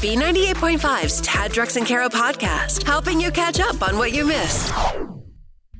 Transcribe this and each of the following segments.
B98.5's Tad Drex and Kara podcast, helping you catch up on what you missed.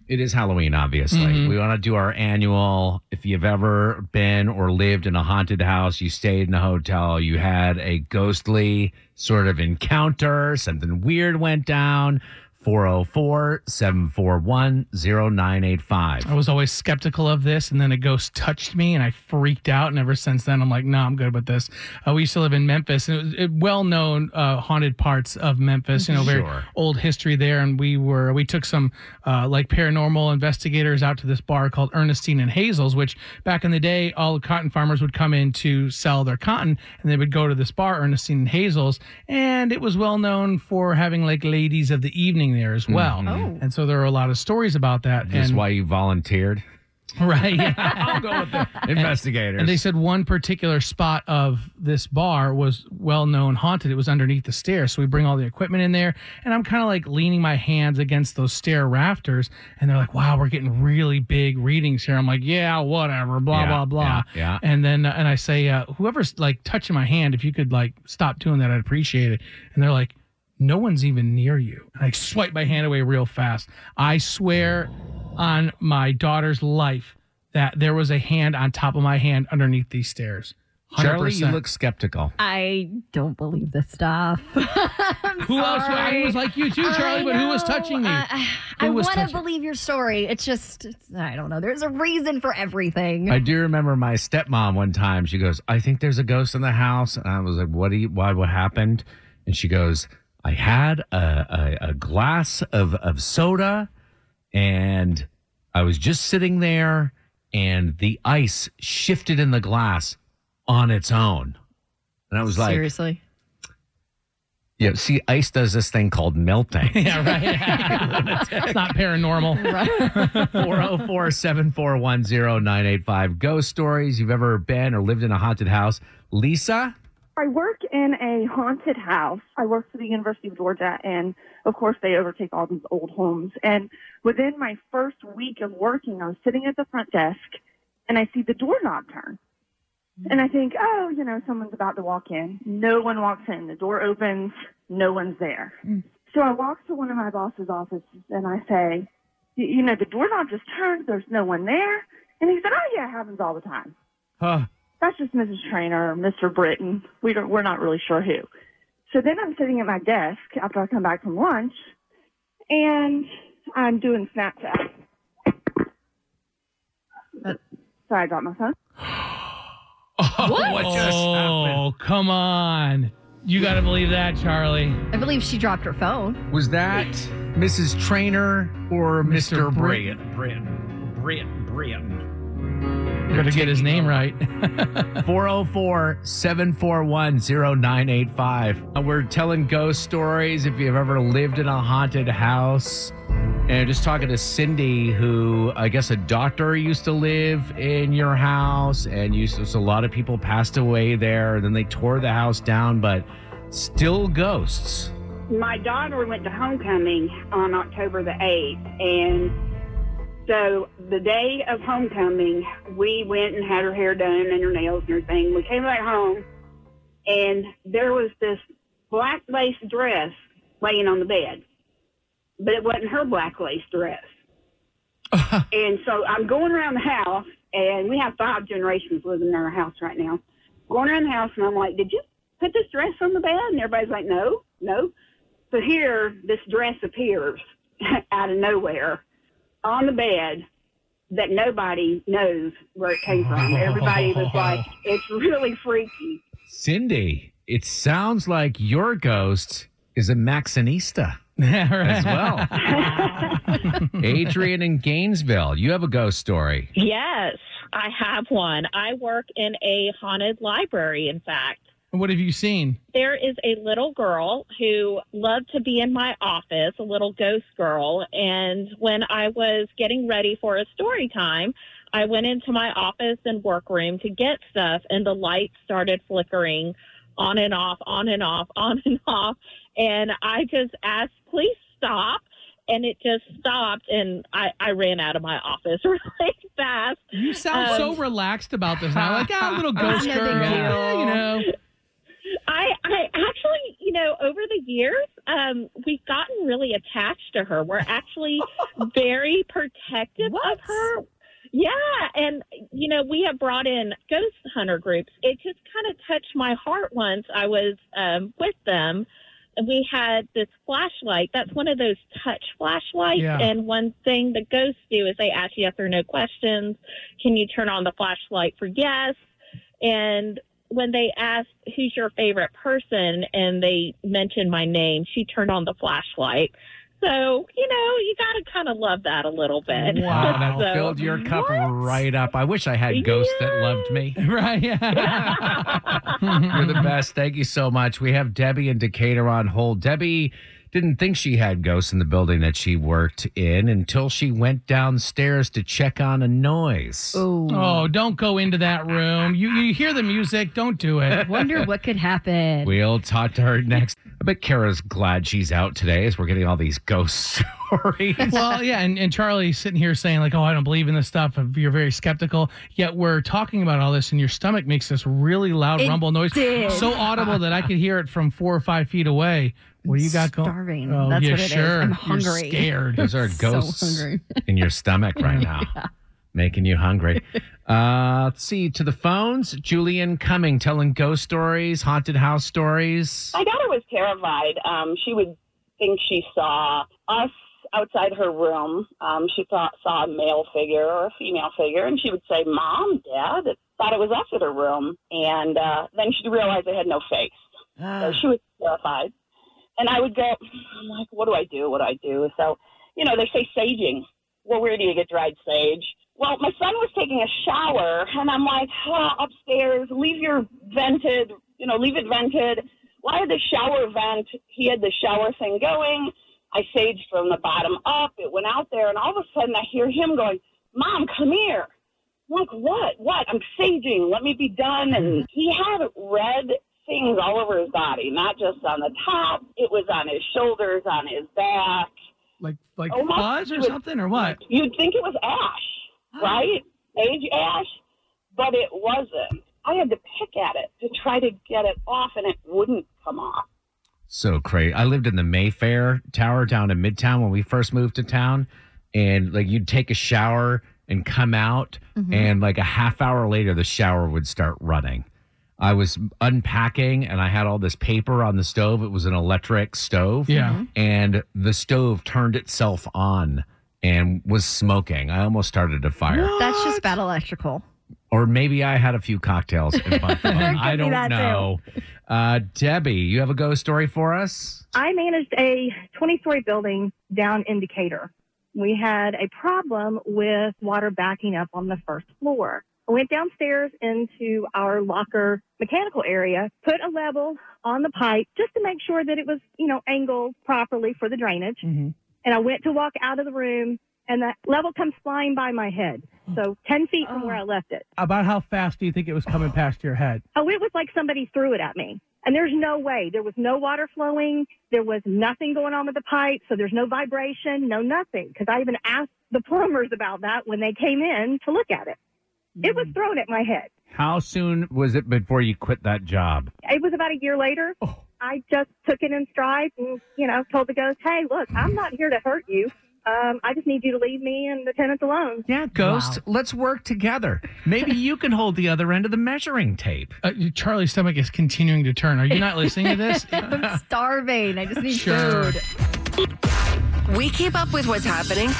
It is Halloween, obviously. Mhm. We want to do our annual. If you've ever been or lived in a haunted house, you stayed in a hotel, you had a ghostly sort of encounter, something weird went down. 404 741 0985. I was always skeptical of this, and then a ghost touched me, and I freaked out. And ever since then, I'm like, no, I'm good with this. Uh, we used to live in Memphis, and it was it, well-known uh, haunted parts of Memphis. You know, very Sure. old history there. And we were we took some uh, like paranormal investigators out to this bar called Ernestine and Hazel's, which back in the day, all the cotton farmers would come in to sell their cotton, and they would go to this bar, Ernestine and Hazel's, and it was well known for having like ladies of the evening there as well. Mhm. And so there are a lot of stories about that. that. Is this and why you volunteered? Right. Yeah. I'll go with the investigators. And they said one particular spot of this bar was well known haunted. It was underneath the stairs. So we bring all the equipment in there, and I'm kind of like leaning my hands against those stair rafters. And they're like, wow, we're getting really big readings here. I'm like, yeah, whatever, blah, Yeah, blah, blah. yeah, yeah. And then, uh, and I say, uh, whoever's like touching my hand, if you could like stop doing that, I'd appreciate it. And they're like, no one's even near you. And I swipe my hand away real fast. I swear on my daughter's life that there was a hand on top of my hand underneath these stairs. 100%. Charlie, you look skeptical. I don't believe this stuff. I'm Who else? I was like you too, Charlie, but who was touching me? Uh, I, I want to believe your story. It's just, it's, I don't know. There's a reason for everything. I do remember my stepmom one time. She goes, "I think there's a ghost in the house." And I was like, "What? Do you, why? What happened?" And she goes, "I had a, a, a glass of of soda, and I was just sitting there, and the ice shifted in the glass on its own." And I was like, Seriously. "Yeah, see, ice does this thing called melting." yeah, right. it's not paranormal. 404 741 0985. Ghost stories you've ever been or lived in a haunted house. Lisa? I work in a haunted house. I work for the University of Georgia, and of course, they overtake all these old homes. And within my first week of working, I was sitting at the front desk, and I see the doorknob turn. Mm-hmm. And I think, oh, you know, someone's about to walk in. No one walks in. The door opens. No one's there. Mm. So I walk to one of my boss's offices, and I say, "Y- you know, the doorknob just turned. There's no one there. And he said, oh, yeah, it happens all the time Huh. That's just Mrs. Trainer or Mr. Britton. We don't, we're not really sure who. So then I'm sitting at my desk after I come back from lunch, and I'm doing Snapchat. Sorry, I dropped my phone. Oh what just happened? Oh, come on. You got to believe that, Charlie. I believe she dropped her phone. Was that Mrs. Trainer or Mr. Mr. Brit- Brian? Brian. Brian. Better get his name right. 404 741 0985. Uh, We're telling ghost stories if you've ever lived in a haunted house. And just talking to Cindy, who I guess a doctor used to live in your house, and used to, so a lot of people passed away there. And then they tore the house down, but still ghosts. my daughter went to homecoming on October the 8th. And so the day of homecoming, we went and had her hair done and her nails and everything. We came back home and there was this black lace dress laying on the bed, but it wasn't her black lace dress. and so I'm going around the house and we have five generations living in our house right now. Going around the house and I'm like, did you put this dress on the bed? And everybody's like, no, no. So here, this dress appears out of nowhere on the bed that nobody knows where it came from. Everybody was like, it's really freaky. Cindy, it sounds like your ghost is a Maxxinista as well. Adrian in Gainesville, you have a ghost story. Yes, I have one. I work in a haunted library, in fact. What have you seen? There is a little girl who loved to be in my office, a little ghost girl. And when I was getting ready for a story time, I went into my office and workroom to get stuff, and the lights started flickering on and off, on and off, on and off. And I just asked, please stop. And it just stopped, and I, I ran out of my office really fast. You sound so Um, relaxed about this now. Like, ah, a little ghost girl. Yeah, you know. I, I actually, you know, over the years, um, we've gotten really attached to her. We're actually very protective of her. Yeah, and you know, we have brought in ghost hunter groups. It just kind of touched my heart once I was um, with them. And we had this flashlight. That's one of those touch flashlights. Yeah. And one thing the ghosts do is they ask yes or no questions. Can you turn on the flashlight for yes? And when they asked who's your favorite person and they mentioned my name, she turned on the flashlight. So, you know, you got to kind of love that a little bit. Wow, that So- filled your cup right up. I wish I had ghosts that loved me. Right. Yeah. You're the best. Thank you so much. We have Debbie and Decatur on hold. Debbie didn't think she had ghosts in the building that she worked in until she went downstairs to check on a noise. oh, don't go into that room. You you hear the music. Don't do it. Wonder what could happen. We'll talk to her next. I bet Kara's glad she's out today as we're getting all these ghost stories. well, yeah, and, and Charlie's sitting here saying, like, oh, I don't believe in this stuff. You're very skeptical. Yet we're talking about all this, and your stomach makes this really loud It rumble noise. did. So audible that I could hear it from four or five feet away. What do you got going? Starving. Oh, That's yeah, what it is. sure. I'm hungry. You're hungry. scared. Those are So ghosts hungry. in your stomach right now, making you hungry. Uh, let's see to the phones. Julian Cumming telling ghost stories, haunted house stories. My daughter was terrified. Um, she would think she saw us outside her room. Um, she thought saw a male figure or a female figure, and she would say, "Mom, Dad," thought it was us in her room, and uh, then she realized they had no face. So she was terrified. And I would go, I'm like, what do I do? What do I do? So, you know, they say saging. Well, where do you get dried sage? Well, my son was taking a shower, and I'm like, upstairs, leave your vented, you know, leave it vented. Why had the shower vent? He had the shower thing going. I saged from the bottom up. It went out there, and all of a sudden I hear him going, Mom, come here. I'm like, what? What? I'm saging. Let me be done. And he had red things all over his body, not just on the top. It was on his shoulders, on his back. Like like Oh, fuzz or something or what? You'd think it was ash, right? Sage ash, but it wasn't. I had to pick at it to try to get it off, and it wouldn't come off. So crazy. I lived in the Mayfair Tower down in Midtown when we first moved to town. And like you'd take a shower and come out, mm-hmm. and like a half hour later, the shower would start running. I was unpacking and I had all this paper on the stove. It was an electric stove. Yeah. And the stove turned itself on and was smoking. I almost started a fire. That's just bad electrical. Or maybe I had a few cocktails in my There I don't that, know. Uh, Debbie, you have a ghost story for us? I managed a 20 story building down in Decatur. We had a problem with water backing up on the first floor. I went downstairs into our locker mechanical area, put a level on the pipe just to make sure that it was, you know, angled properly for the drainage. Mhm. And I went to walk out of the room and the level comes flying by my head. So 10 feet from where I left it. About how fast do you think it was coming past your head? Oh, it was like somebody threw it at me. And there's no way. There was no water flowing. There was nothing going on with the pipe. So there's no vibration, no nothing. Because I even asked the plumbers about that when they came in to look at it. It was thrown at my head. How soon was it before you quit that job? It was about a year later. I just took it in stride and, you know, told the ghost, hey, look, I'm not here to hurt you. Um, I just need you to leave me and the tenants alone. Yeah, Ghost, let's work together. Maybe you can hold the other end of the measuring tape. Uh, Charlie's stomach is continuing to turn. Are you not listening to this? I'm starving. I just need Sure. food. We keep up with what's happening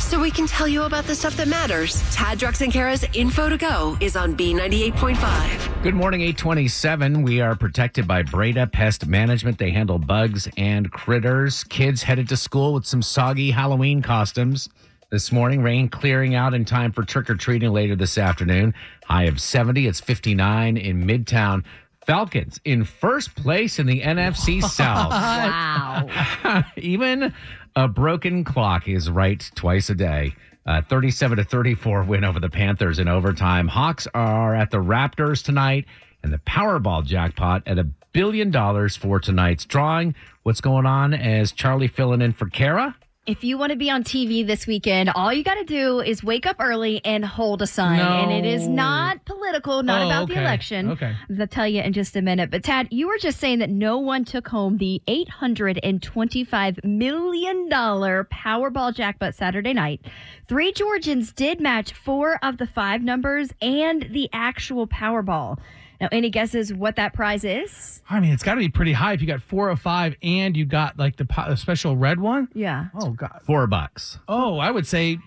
so we can tell you about the stuff that matters. Tad, Drex, and Kara's info to go is on B98.5. Good morning, 827. We are protected by Breda Pest Management. They handle bugs and critters. Kids headed to school with some soggy Halloween costumes. This morning, rain clearing out in time for trick or treating later this afternoon. High of 70. It's 59 in Midtown. Falcons in first place in the NFC South. Wow. Even a broken clock is right twice a day. Uh, 37 to 34 win over the Panthers in overtime. Hawks are at the Raptors tonight, and the Powerball jackpot at a billion dollars for tonight's drawing. What's going on as Charlie filling in for Kara? If you want to be on TV this weekend, all you got to do is wake up early and hold a sign. And it is not political, not Oh, about the election. Okay. I'll tell you in just a minute. But Tad, you were just saying that no one took home the $825 million Powerball jackpot Saturday night. Three Georgians did match four of the five numbers and the actual Powerball. Now, any guesses what that prize is? I mean, it's got to be pretty high if you got four or five and you got like the, po- the special red one. Yeah. Oh God. Four bucks. Oh, I would say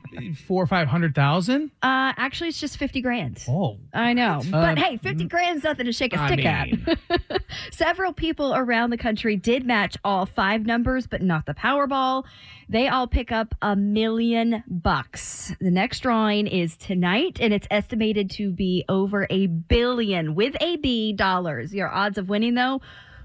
four or five hundred thousand. Uh, actually, it's just 50 grand. Oh. I know. Uh, But hey, 50 grand's nothing to shake a I stick at. mean- Several people around the country did match all five numbers, but not the Powerball. They all pick up a million bucks. The next drawing is tonight, and it's estimated to be over a billion with a B dollars. Your odds of winning, though,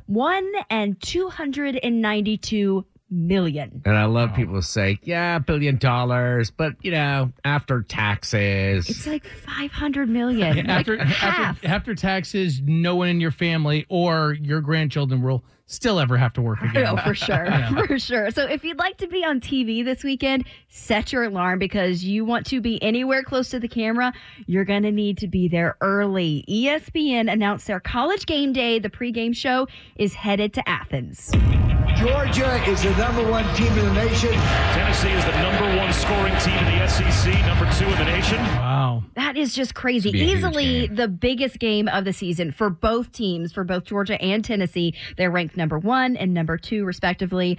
one and 292 million. And I love people who say, yeah, billion dollars, but you know, after taxes. It's like 500 million. after, like half. after after taxes, no one in your family or your grandchildren will still ever have to work oh, again. Oh, for sure. Yeah. For sure. So if you'd like to be on TV this weekend, set your alarm because you want to be anywhere close to the camera. You're going to need to be there early. ESPN announced their college game day. The pregame show is headed to Athens. Georgia is the number one team in the nation. Tennessee is the number one scoring team in the SEC, number two in the nation. Wow. That is just crazy. It's gonna be a huge Easily the biggest game of the season for both teams, for both Georgia and Tennessee. They're ranked number one and number two, respectively.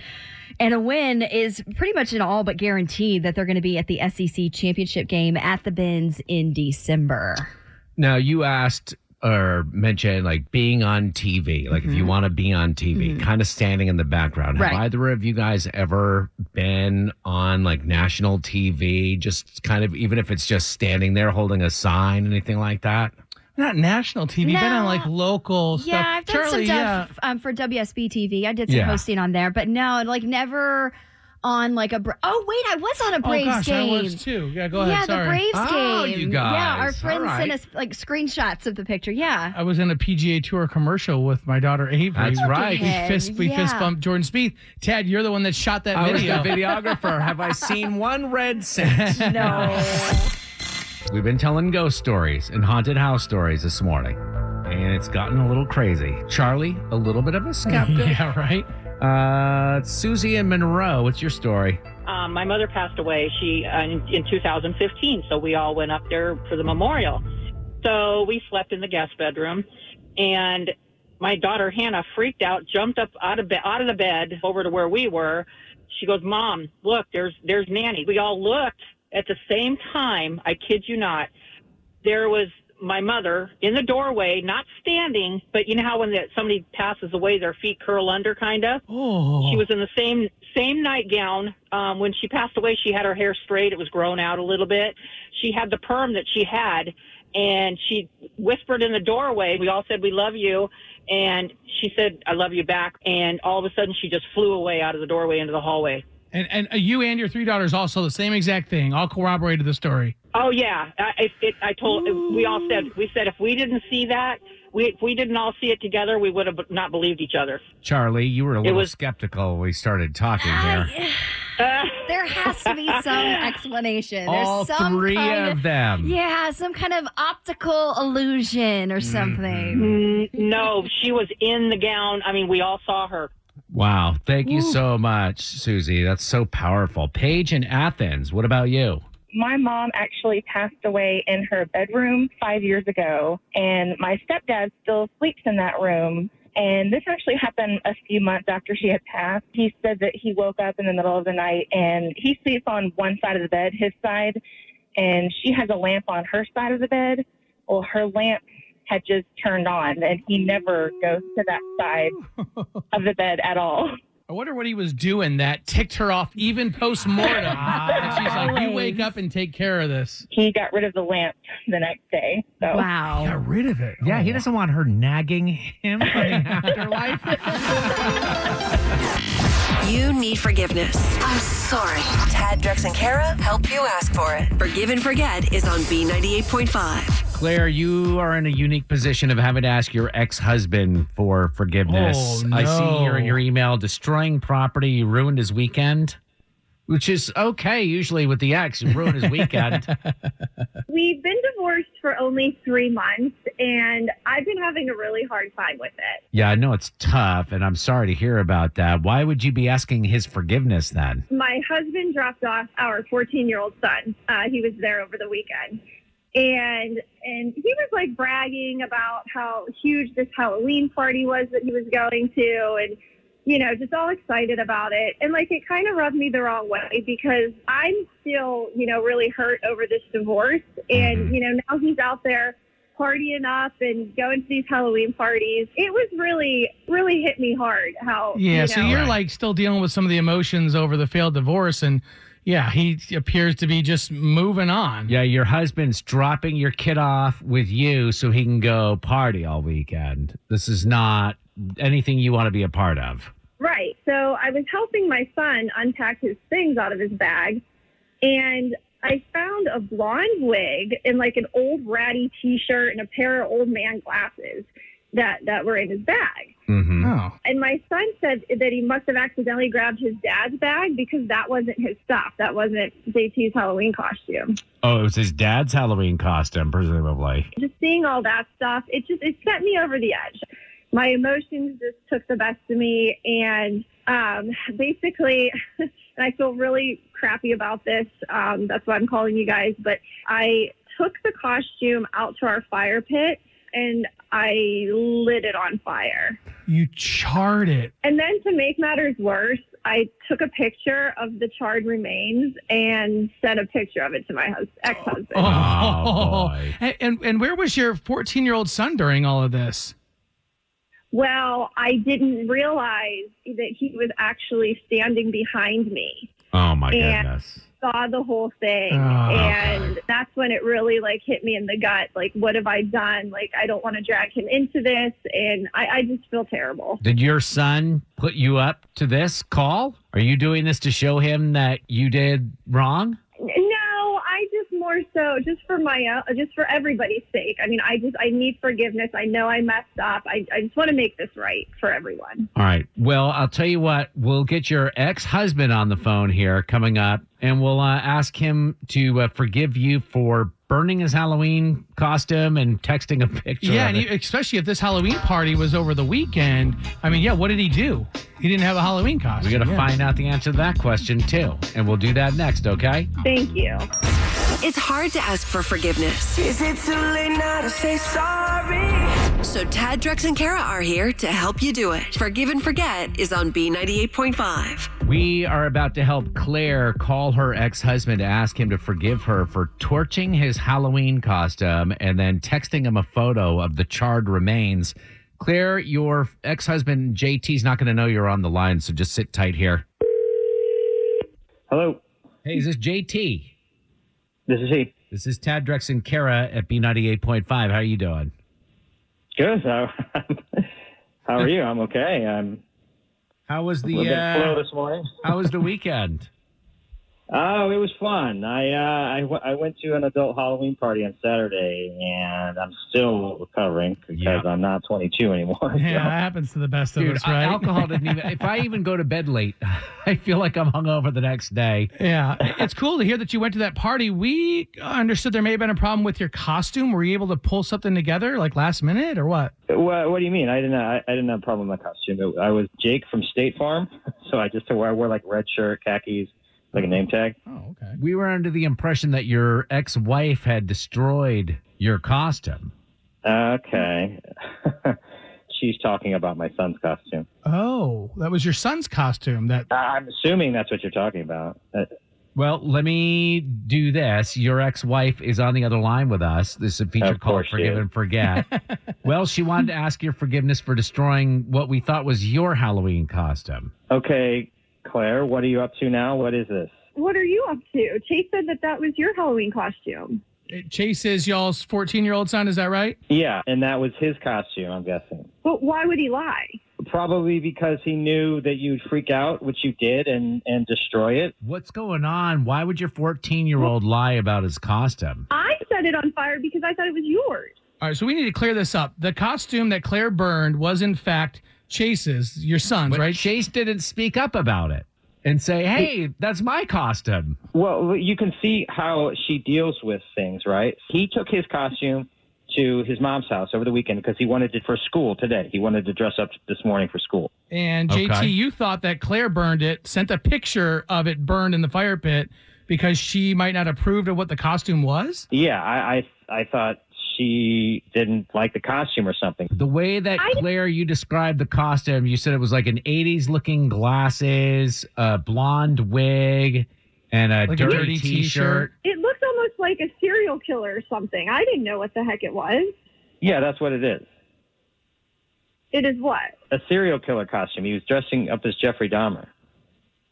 And a win is pretty much an all but guaranteed that they're going to be at the SEC championship game at the Benz in December. Now you asked or mention like being on TV, like if you want to be on TV, kind of standing in the background. Have Mm-hmm. Either of you guys ever been on like national TV, just kind of even if it's just standing there holding a sign, anything like that? Not national TV, been on No. like local Yeah, stuff. I've done Charlie, some yeah. stuff um, for WSB TV. I did some Yeah. hosting on there, but no, like never on like a. Bra- oh wait, I was on a Braves Oh Braves gosh, game. I was too. Yeah, go ahead. yeah, Sorry. the Braves Oh, game. you Yeah, our friends All sent us like screenshots of the picture. Yeah. I was in a PGA Tour commercial with my daughter Avery. That's right. We ahead. fist we fist bumped Jordan Spieth. Tad, you're the one that shot that I was video. the videographer. Have I seen one red cent? No. We've been telling ghost stories and haunted house stories this morning, and it's gotten a little crazy. Charlie, a little bit of a skeptic. yeah, right. Uh, Susie and Monroe, what's your story? Um, my mother passed away. She uh, in, in 2015, so we all went up there for the memorial. So we slept in the guest bedroom, and my daughter Hannah freaked out, jumped up out of bed, out of the bed over to where we were. She goes, "Mom, look, there's there's Nanny." We all looked at the same time. I kid you not. There was my mother in the doorway, not standing, but you know how when the, somebody passes away, their feet curl under, kind of. Oh. She was in the same same nightgown. Um, when she passed away, she had her hair straight. It was grown out a little bit. She had the perm that she had, and she whispered in the doorway. We all said, "We love you," and she said, "I love you back." And all of a sudden, she just flew away out of the doorway into the hallway. And and uh, you and your three daughters also the same exact thing. All corroborated the story. Oh yeah, I, it, it, I told. We all said. We said if we didn't see that, we if we didn't all see it together, we would have not believed each other. Charlie, you were a little was- skeptical when we started talking here. there has to be some explanation. There's All some three kind of them. Yeah, some kind of optical illusion or something. Mm, no, she was in the gown. I mean, we all saw her. Wow. Thank you so much, Susie. That's so powerful. Paige in Athens, what about you? My mom actually passed away in her bedroom five years ago, and my stepdad still sleeps in that room. And this actually happened a few months after she had passed. He said that he woke up in the middle of the night and he sleeps on one side of the bed, his side, and she has a lamp on her side of the bed. Well, her lamp had just turned on, and he never goes to that side of the bed at all. I wonder what he was doing that ticked her off even post mortem. Ah. and she's like, "You wake up and take care of this." He got rid of the lamp the next day. So Wow. Got rid of it. Yeah, he oh. doesn't want her nagging him for the afterlife. You need forgiveness. I'm sorry. Tad, Drex, and Kara help you ask for it. Forgive and Forget is on B98.5. Claire, you are in a unique position of having to ask your ex-husband for forgiveness. Oh, I see here in your email destroying property, you ruined his weekend, which is okay usually with the ex, you ruin his weekend. We've been divorced for only three months, and I've been having a really hard time with it. yeah, I know it's tough, and I'm sorry to hear about that. Why would you be asking his forgiveness then? My husband dropped off our 14 year old son. Uh, he was there over the weekend. And and he was like bragging about how huge this Halloween party was that he was going to and you know, just all excited about it. And like it kind of rubbed me the wrong way because I'm still, you know, really hurt over this divorce. And, mm-hmm. you know, now he's out there partying up and going to these Halloween parties. It was really, really hit me hard how. Yeah, you so you're like still dealing with some of the emotions over the failed divorce, and yeah, he appears to be just moving on. Yeah, your husband's dropping your kid off with you so he can go party all weekend. This is not anything you want to be a part of. Right. So I was helping my son unpack his things out of his bag, and I found a blonde wig and like an old ratty T-shirt and a pair of old man glasses that that were in his bag. Mm-hmm. Oh. And my son said that he must have accidentally grabbed his dad's bag because that wasn't his stuff. That wasn't JT's Halloween costume. Oh, it was his dad's Halloween costume, presumably. Just seeing all that stuff, it just it set me over the edge. My emotions just took the best of me, and um, basically, and I feel really crappy about this. Um, that's why I'm calling you guys. But I took the costume out to our fire pit, and I lit it on fire. You charred it. And then to make matters worse, I took a picture of the charred remains and sent a picture of it to my hus- ex-husband. Oh, oh and, and and where was your 14 year old son during all of this? Well, I didn't realize that he was actually standing behind me. Oh my And- goodness. Saw the whole thing, Oh. and that's when it really like hit me in the gut. Like, what have I done? Like, I don't want to drag him into this, and I, I just feel terrible. Did your son put you up to this call? Are you doing this to show him that you did wrong? No, just so just for my uh, just for everybody's sake. I mean, I just I need forgiveness. I know I messed up. I I just want to make this right for everyone. All right. Well, I'll tell you what. We'll get your ex-husband on the phone here coming up, and we'll uh, ask him to uh, forgive you for burning his Halloween costume and texting a picture. Yeah, of and it. you, especially if this Halloween party was over the weekend. I mean, yeah, what did he do? He didn't have a Halloween costume. we got to Yeah. find out the answer to that question too, and we'll do that next. Okay. Thank you. It's hard to ask for forgiveness. Is it too late now to say sorry? So Tad, Drex, and Kara are here to help you do it. Forgive and Forget is on B98.5. We are about to help Claire call her ex husband to ask him to forgive her for torching his Halloween costume and then texting him a photo of the charred remains. Claire, your ex husband JT's not going to know you're on the line, so just sit tight here. Hello. Hey, is this JT? This is he. This is Tad Drex and Kara at B98.5. How are you doing? Good. How, how are you? I'm okay. I'm. How was the uh, this morning. How was the weekend? Oh, it was fun. I uh, I, w- I went to an adult Halloween party on Saturday, and I'm still recovering because I'm not 22 anymore. Yeah, that happens to the best of us, right? alcohol didn't even. If I even go to bed late, I feel like I'm hungover the next day. Yeah, it's cool to hear that you went to that party. We understood there may have been a problem with your costume. Were you able to pull something together like last minute or what? What, what do you mean? I didn't. I, I didn't have a problem with my costume. It- I was Jake from State Farm, so I just wore, I wore like red shirt, khakis, like a name tag. Oh, okay. We were under the impression that your ex-wife had destroyed your costume. Okay. She's talking about my son's costume. Oh, that was your son's costume. That I- I'm assuming that's what you're talking about. Uh, Well, let me do this. Your ex-wife is on the other line with us. This is a feature Of called course Forgive is. and Forget. well, she wanted to ask your forgiveness for destroying what we thought was your Halloween costume. Okay, Claire, what are you up to now? What is this? What are you up to? Chase said that that was your Halloween costume. Chase is y'all's 14 year old son. Is that right? Yeah, and that was his costume, I'm guessing. But why would he lie? Probably because he knew that you'd freak out, which you did, and and destroy it. What's going on? Why would your 14-year-old lie about his costume? I set it on fire because I thought it was yours. All right, so we need to clear this up. The costume that Claire burned was, in fact, Chase's, your son's, But right? Chase didn't speak up about it and say, "Hey, that's my costume." Well, you can see how she deals with things, right? He took his costume to his mom's house over the weekend because he wanted it for school today. He wanted to dress up this morning for school. And Okay. JT, you thought that Claire burned it, sent a picture of it burned in the fire pit because she might not approved of what the costume was? Yeah, I I, I thought she didn't like the costume or something. The way that Claire you described the costume, you said it was like an 80s looking glasses, a blonde wig, and a Like dirty, dirty t-shirt. t-shirt. It looks almost like a serial killer or something. I didn't know what the heck it was. Yeah, that's what it is. It is what? A serial killer costume. He was dressing up as Jeffrey Dahmer.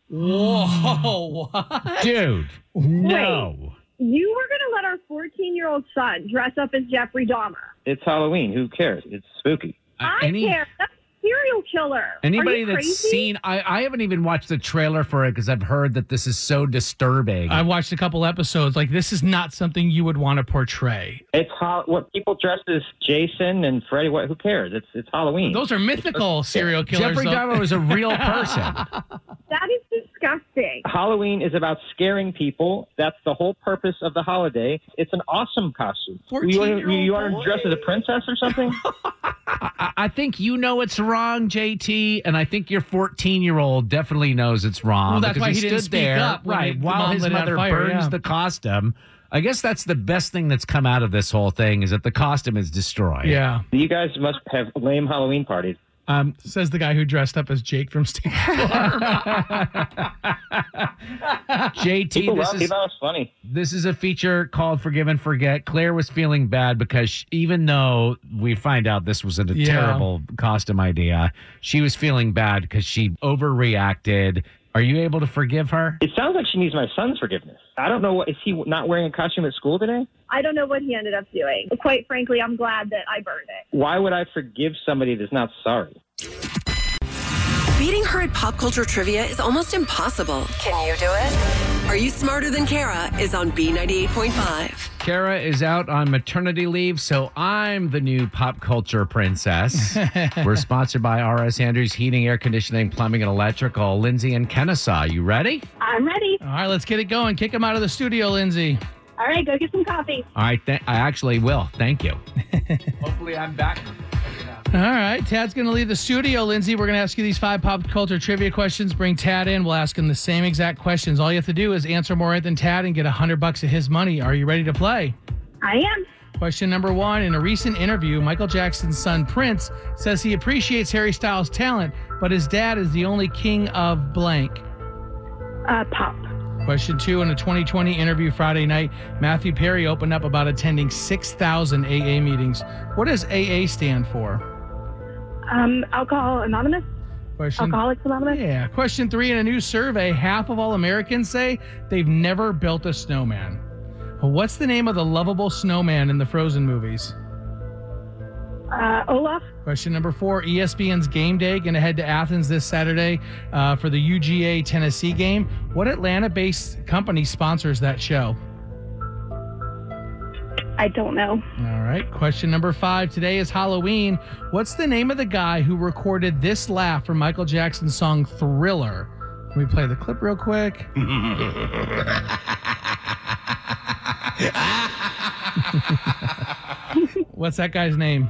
Whoa, what? Dude, no. You were going to let our 14 year old son dress up as Jeffrey Dahmer. It's Halloween. Who cares? It's spooky. Uh, I any- care. That's a serial killer. Anybody Are you that's crazy? seen, I, I haven't even watched the trailer for it because I've heard that this is so disturbing. I watched a couple episodes. Like, this is not something you would want to portray. It's ho- what people dress as Jason and Freddy. What? Who cares? It's it's Halloween. Those are mythical serial killers. Jeffrey though. Dahmer was a real person. That is disgusting. Halloween is about scaring people. That's the whole purpose of the holiday. It's an awesome costume. You want to you want to dress as a princess or something? I, I think you know it's wrong, JT, and I think your 14 year old definitely knows it's wrong. Well, that's why he stood didn't speak there, up right, he- while his lit it on mother fire, burns yeah. the costume. I guess that's the best thing that's come out of this whole thing is that the costume is destroyed. Yeah. You guys must have lame Halloween parties. Um, Says the guy who dressed up as Jake from State JT, People this love. is He was funny. this is a feature called Forgive and Forget. Claire was feeling bad because she, even though we find out this was a Yeah. terrible costume idea, she was feeling bad because she overreacted. Are you able to forgive her? It sounds like she needs my son's forgiveness. I don't know what is he not wearing a costume at school today? I don't know what he ended up doing. Quite frankly, I'm glad that I burned it. Why would I forgive somebody that's not sorry? Beating her at pop culture trivia is almost impossible. Can you do it? Are You Smarter Than Kara is on B98.5. Kara is out on maternity leave, so I'm the new pop culture princess. We're sponsored by RS Andrews Heating, Air Conditioning, Plumbing, and Electrical. Lindsay and Kennesaw, you ready? I'm ready. All right, let's get it going. Kick him out of the studio, Lindsay. All right, go get some coffee. All right, th- I actually will. Thank you. Hopefully, I'm back. All right, Tad's going to leave the studio. Lindsay, we're going to ask you these five pop culture trivia questions. Bring Tad in. We'll ask him the same exact questions. All you have to do is answer more right than Tad and get a hundred bucks of his money. Are you ready to play? I am. Question number one. In a recent interview, Michael Jackson's son Prince says he appreciates Harry Styles' talent, but his dad is the only king of blank. Uh, pop. Question two. In a 2020 interview Friday night, Matthew Perry opened up about attending 6,000 AA meetings. What does AA stand for? Um, Alcohol Anonymous. Question. Alcoholics Anonymous. Yeah. Question three. In a new survey, half of all Americans say they've never built a snowman. What's the name of the lovable snowman in the Frozen movies? Uh, Olaf. Question number four ESPN's Game Day going to head to Athens this Saturday uh, for the UGA Tennessee game. What Atlanta based company sponsors that show? I don't know. All right. Question number five. Today is Halloween. What's the name of the guy who recorded this laugh for Michael Jackson's song Thriller? Let me play the clip real quick. What's that guy's name?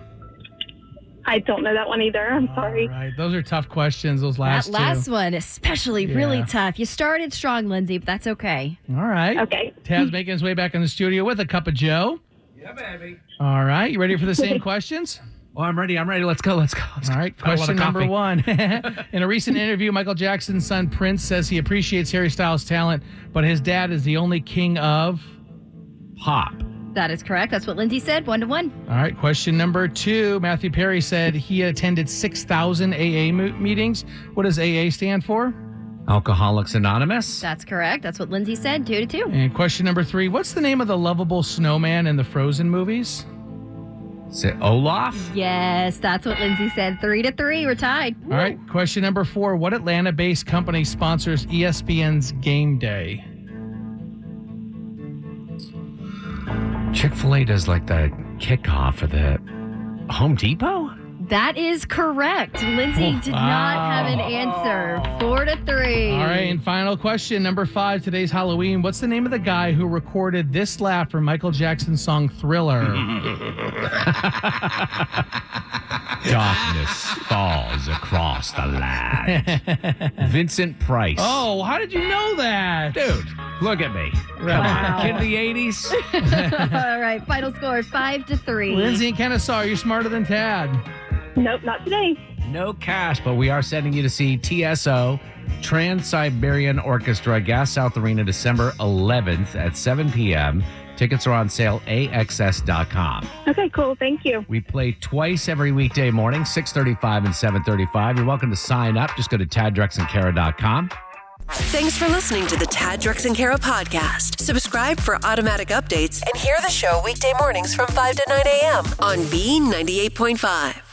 I don't know that one either. I'm sorry. All right. Those are tough questions, those last that last two. one, especially really tough. You started strong, Lindsay, but that's okay. All right. Okay. Tad's making his way back in the studio with a cup of Joe. Yeah, baby. All right. You ready for the same questions? Oh, I'm ready. I'm ready. Let's go. Let's go. Let's All go. right, I want a question number one. In a recent interview, Michael Jackson's son Prince says he appreciates Harry Styles' talent, but his dad is the only king of pop. That is correct. That's what Lindsay said. One to one. All right, question number two. Matthew Perry said he attended 6,000 AA meetings. What does AA stand for? Alcoholics Anonymous. That's correct. That's what Lindsay said. Two to two. And question number three. What's the name of the lovable snowman in the Frozen movies? Is it Olaf? Yes, that's what Lindsay said. Three to three. We're tied. All right, question number four. What Atlanta based company sponsors ESPN's Game Day? Chick fil A does like the kickoff of the Home Depot? That is correct. Lindsay oh, did not have an answer. Four to three. All right, and final question, number five, today's Halloween. What's the name of the guy who recorded this laugh for Michael Jackson's song Thriller? Darkness falls across the land. Vincent Price. oh, how did you know that? Dude, look at me. Come Wow. on. Kid of the 80s. All right, final score five to three. Lindsay and Kennesaw, you're smarter than Tad. Nope, not today. No cash, but we are sending you to see TSO, Trans Siberian Orchestra, Gas South Arena, December 11th at 7 p.m. Tickets are on sale, AXS.com. Okay, cool. Thank you. We play twice every weekday morning, 635 and 735. You're welcome to sign up. Just go to taddrexandkara.com. Thanks for listening to the Tad Drex and Kara podcast. Subscribe for automatic updates and hear the show weekday mornings from 5 to 9 a.m. on B98.5.